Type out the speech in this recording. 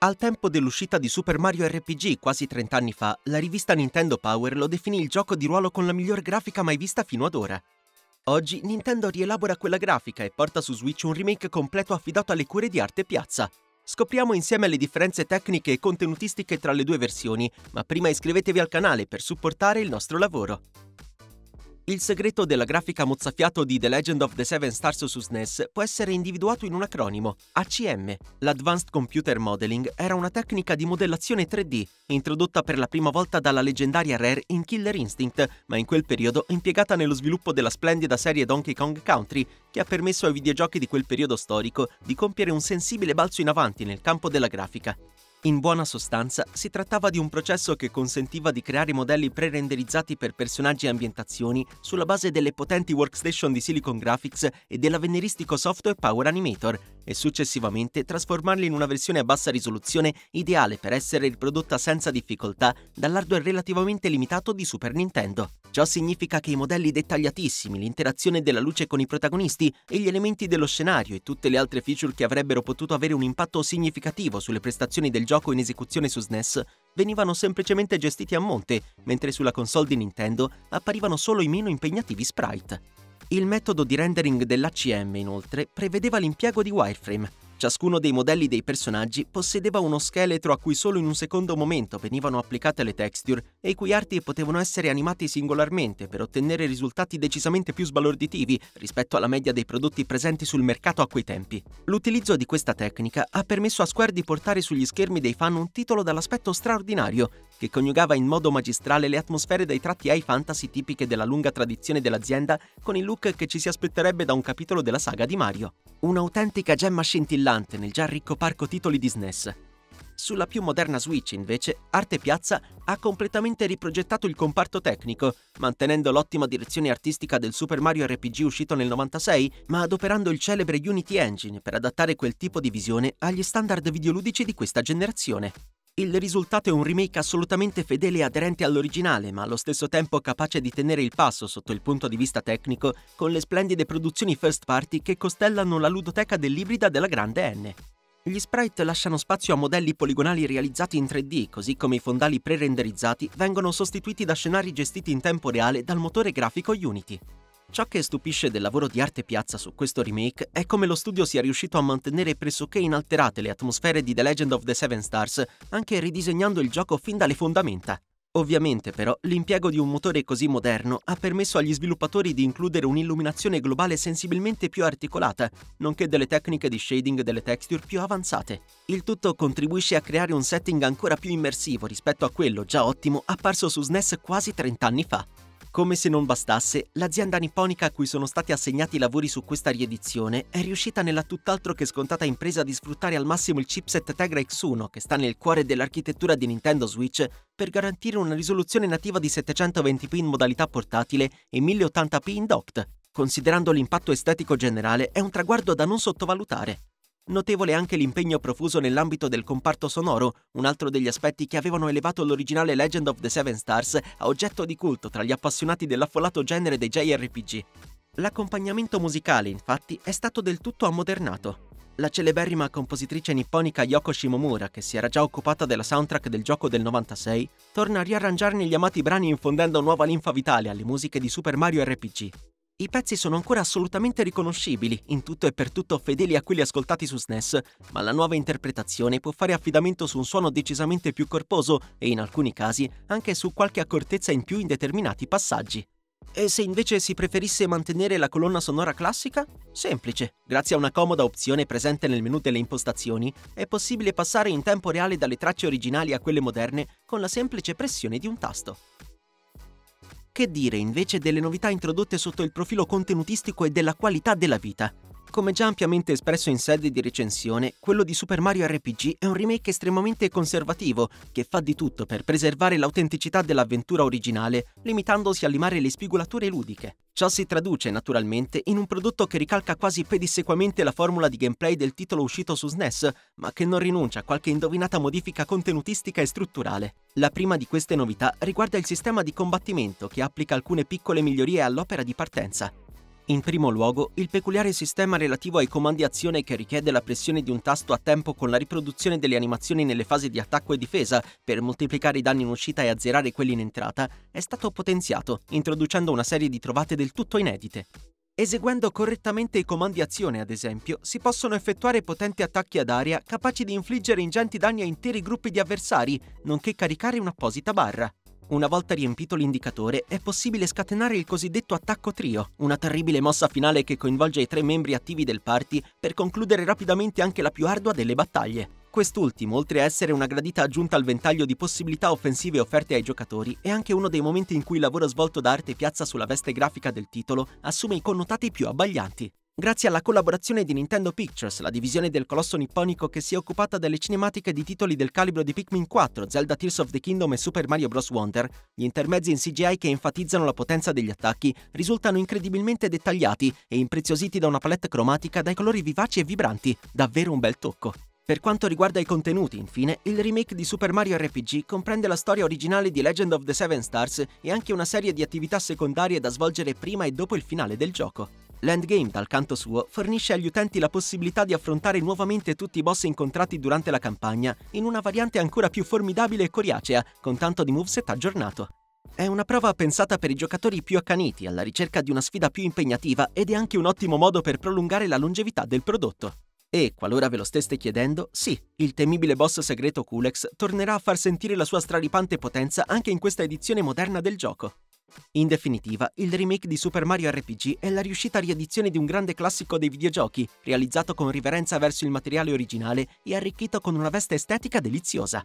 Al tempo dell'uscita di Super Mario RPG quasi 30 anni fa, la rivista Nintendo Power lo definì il gioco di ruolo con la miglior grafica mai vista fino ad ora. Oggi Nintendo rielabora quella grafica e porta su Switch un remake completo affidato alle cure di Arte Piazza. Scopriamo insieme le differenze tecniche e contenutistiche tra le due versioni, ma prima iscrivetevi al canale per supportare il nostro lavoro. Il segreto della grafica mozzafiato di The Legend of the Seven Stars su SNES può essere individuato in un acronimo, ACM. L'Advanced Computer Modeling era una tecnica di modellazione 3D, introdotta per la prima volta dalla leggendaria Rare in Killer Instinct, ma in quel periodo impiegata nello sviluppo della splendida serie Donkey Kong Country, che ha permesso ai videogiochi di quel periodo storico di compiere un sensibile balzo in avanti nel campo della grafica. In buona sostanza, si trattava di un processo che consentiva di creare modelli pre-renderizzati per personaggi e ambientazioni sulla base delle potenti workstation di Silicon Graphics e dell'avveniristico software Power Animator, e successivamente trasformarli in una versione a bassa risoluzione ideale per essere riprodotta senza difficoltà dall'hardware relativamente limitato di Super Nintendo. Ciò significa che i modelli dettagliatissimi, l'interazione della luce con i protagonisti e gli elementi dello scenario e tutte le altre feature che avrebbero potuto avere un impatto significativo sulle prestazioni del gioco in esecuzione su SNES venivano semplicemente gestiti a monte, mentre sulla console di Nintendo apparivano solo i meno impegnativi sprite. Il metodo di rendering dell'ACM, inoltre, prevedeva l'impiego di wireframe, Ciascuno dei modelli dei personaggi possedeva uno scheletro a cui solo in un secondo momento venivano applicate le texture e i cui arti potevano essere animati singolarmente per ottenere risultati decisamente più sbalorditivi rispetto alla media dei prodotti presenti sul mercato a quei tempi. L'utilizzo di questa tecnica ha permesso a Square di portare sugli schermi dei fan un titolo dall'aspetto straordinario, che coniugava in modo magistrale le atmosfere dei tratti high fantasy tipiche della lunga tradizione dell'azienda con il look che ci si aspetterebbe da un capitolo della saga di Mario. Un'autentica gemma scintillante nel già ricco parco titoli di SNES. Sulla più moderna Switch, invece, Arte Piazza ha completamente riprogettato il comparto tecnico, mantenendo l'ottima direzione artistica del Super Mario RPG uscito nel 96, ma adoperando il celebre Unity Engine per adattare quel tipo di visione agli standard videoludici di questa generazione. Il risultato è un remake assolutamente fedele e aderente all'originale, ma allo stesso tempo capace di tenere il passo sotto il punto di vista tecnico con le splendide produzioni first party che costellano la ludoteca dell'ibrida della grande N. Gli sprite lasciano spazio a modelli poligonali realizzati in 3D, così come i fondali pre-renderizzati vengono sostituiti da scenari gestiti in tempo reale dal motore grafico Unity. Ciò che stupisce del lavoro di Arte Piazza su questo remake è come lo studio sia riuscito a mantenere pressoché inalterate le atmosfere di The Legend of the Seven Stars, anche ridisegnando il gioco fin dalle fondamenta. Ovviamente però l'impiego di un motore così moderno ha permesso agli sviluppatori di includere un'illuminazione globale sensibilmente più articolata, nonché delle tecniche di shading delle texture più avanzate. Il tutto contribuisce a creare un setting ancora più immersivo rispetto a quello già ottimo apparso su SNES quasi 30 anni fa. Come se non bastasse, l'azienda nipponica a cui sono stati assegnati i lavori su questa riedizione è riuscita nella tutt'altro che scontata impresa di sfruttare al massimo il chipset Tegra X1 che sta nel cuore dell'architettura di Nintendo Switch per garantire una risoluzione nativa di 720p in modalità portatile e 1080p in docked. Considerando l'impatto estetico generale, è un traguardo da non sottovalutare. Notevole anche l'impegno profuso nell'ambito del comparto sonoro, un altro degli aspetti che avevano elevato l'originale Legend of the Seven Stars a oggetto di culto tra gli appassionati dell'affollato genere dei JRPG. L'accompagnamento musicale, infatti, è stato del tutto ammodernato. La celeberrima compositrice nipponica Yoko Shimomura, che si era già occupata della soundtrack del gioco del 96, torna a riarrangiarne gli amati brani infondendo nuova linfa vitale alle musiche di Super Mario RPG. I pezzi sono ancora assolutamente riconoscibili, in tutto e per tutto fedeli a quelli ascoltati su SNES, ma la nuova interpretazione può fare affidamento su un suono decisamente più corposo e in alcuni casi anche su qualche accortezza in più in determinati passaggi. E se invece si preferisse mantenere la colonna sonora classica? Semplice. Grazie a una comoda opzione presente nel menu delle impostazioni, è possibile passare in tempo reale dalle tracce originali a quelle moderne con la semplice pressione di un tasto. Che dire invece delle novità introdotte sotto il profilo contenutistico e della qualità della vita? Come già ampiamente espresso in sede di recensione, quello di Super Mario RPG è un remake estremamente conservativo, che fa di tutto per preservare l'autenticità dell'avventura originale, limitandosi a limare le spigolature ludiche. Ciò si traduce naturalmente in un prodotto che ricalca quasi pedissequamente la formula di gameplay del titolo uscito su SNES, ma che non rinuncia a qualche indovinata modifica contenutistica e strutturale. La prima di queste novità riguarda il sistema di combattimento che applica alcune piccole migliorie all'opera di partenza. In primo luogo, il peculiare sistema relativo ai comandi azione che richiede la pressione di un tasto a tempo con la riproduzione delle animazioni nelle fasi di attacco e difesa per moltiplicare i danni in uscita e azzerare quelli in entrata, è stato potenziato, introducendo una serie di trovate del tutto inedite. Eseguendo correttamente i comandi azione, ad esempio, si possono effettuare potenti attacchi ad aria capaci di infliggere ingenti danni a interi gruppi di avversari, nonché caricare un'apposita barra. Una volta riempito l'indicatore, è possibile scatenare il cosiddetto attacco trio, una terribile mossa finale che coinvolge i tre membri attivi del party per concludere rapidamente anche la più ardua delle battaglie. Quest'ultimo, oltre a essere una gradita aggiunta al ventaglio di possibilità offensive offerte ai giocatori, è anche uno dei momenti in cui il lavoro svolto da Arte Piazza sulla veste grafica del titolo assume i connotati più abbaglianti. Grazie alla collaborazione di Nintendo Pictures, la divisione del colosso nipponico che si è occupata delle cinematiche di titoli del calibro di Pikmin 4, Zelda Tears of the Kingdom e Super Mario Bros. Wonder, gli intermezzi in CGI che enfatizzano la potenza degli attacchi risultano incredibilmente dettagliati e impreziositi da una palette cromatica dai colori vivaci e vibranti, davvero un bel tocco. Per quanto riguarda i contenuti, infine, il remake di Super Mario RPG comprende la storia originale di Legend of the Seven Stars e anche una serie di attività secondarie da svolgere prima e dopo il finale del gioco. L'endgame, dal canto suo, fornisce agli utenti la possibilità di affrontare nuovamente tutti i boss incontrati durante la campagna in una variante ancora più formidabile e coriacea, con tanto di moveset aggiornato. È una prova pensata per i giocatori più accaniti, alla ricerca di una sfida più impegnativa ed è anche un ottimo modo per prolungare la longevità del prodotto. E, qualora ve lo steste chiedendo, sì, il temibile boss segreto Kulex tornerà a far sentire la sua straripante potenza anche in questa edizione moderna del gioco. In definitiva, il remake di Super Mario RPG è la riuscita riedizione di un grande classico dei videogiochi, realizzato con riverenza verso il materiale originale e arricchito con una veste estetica deliziosa.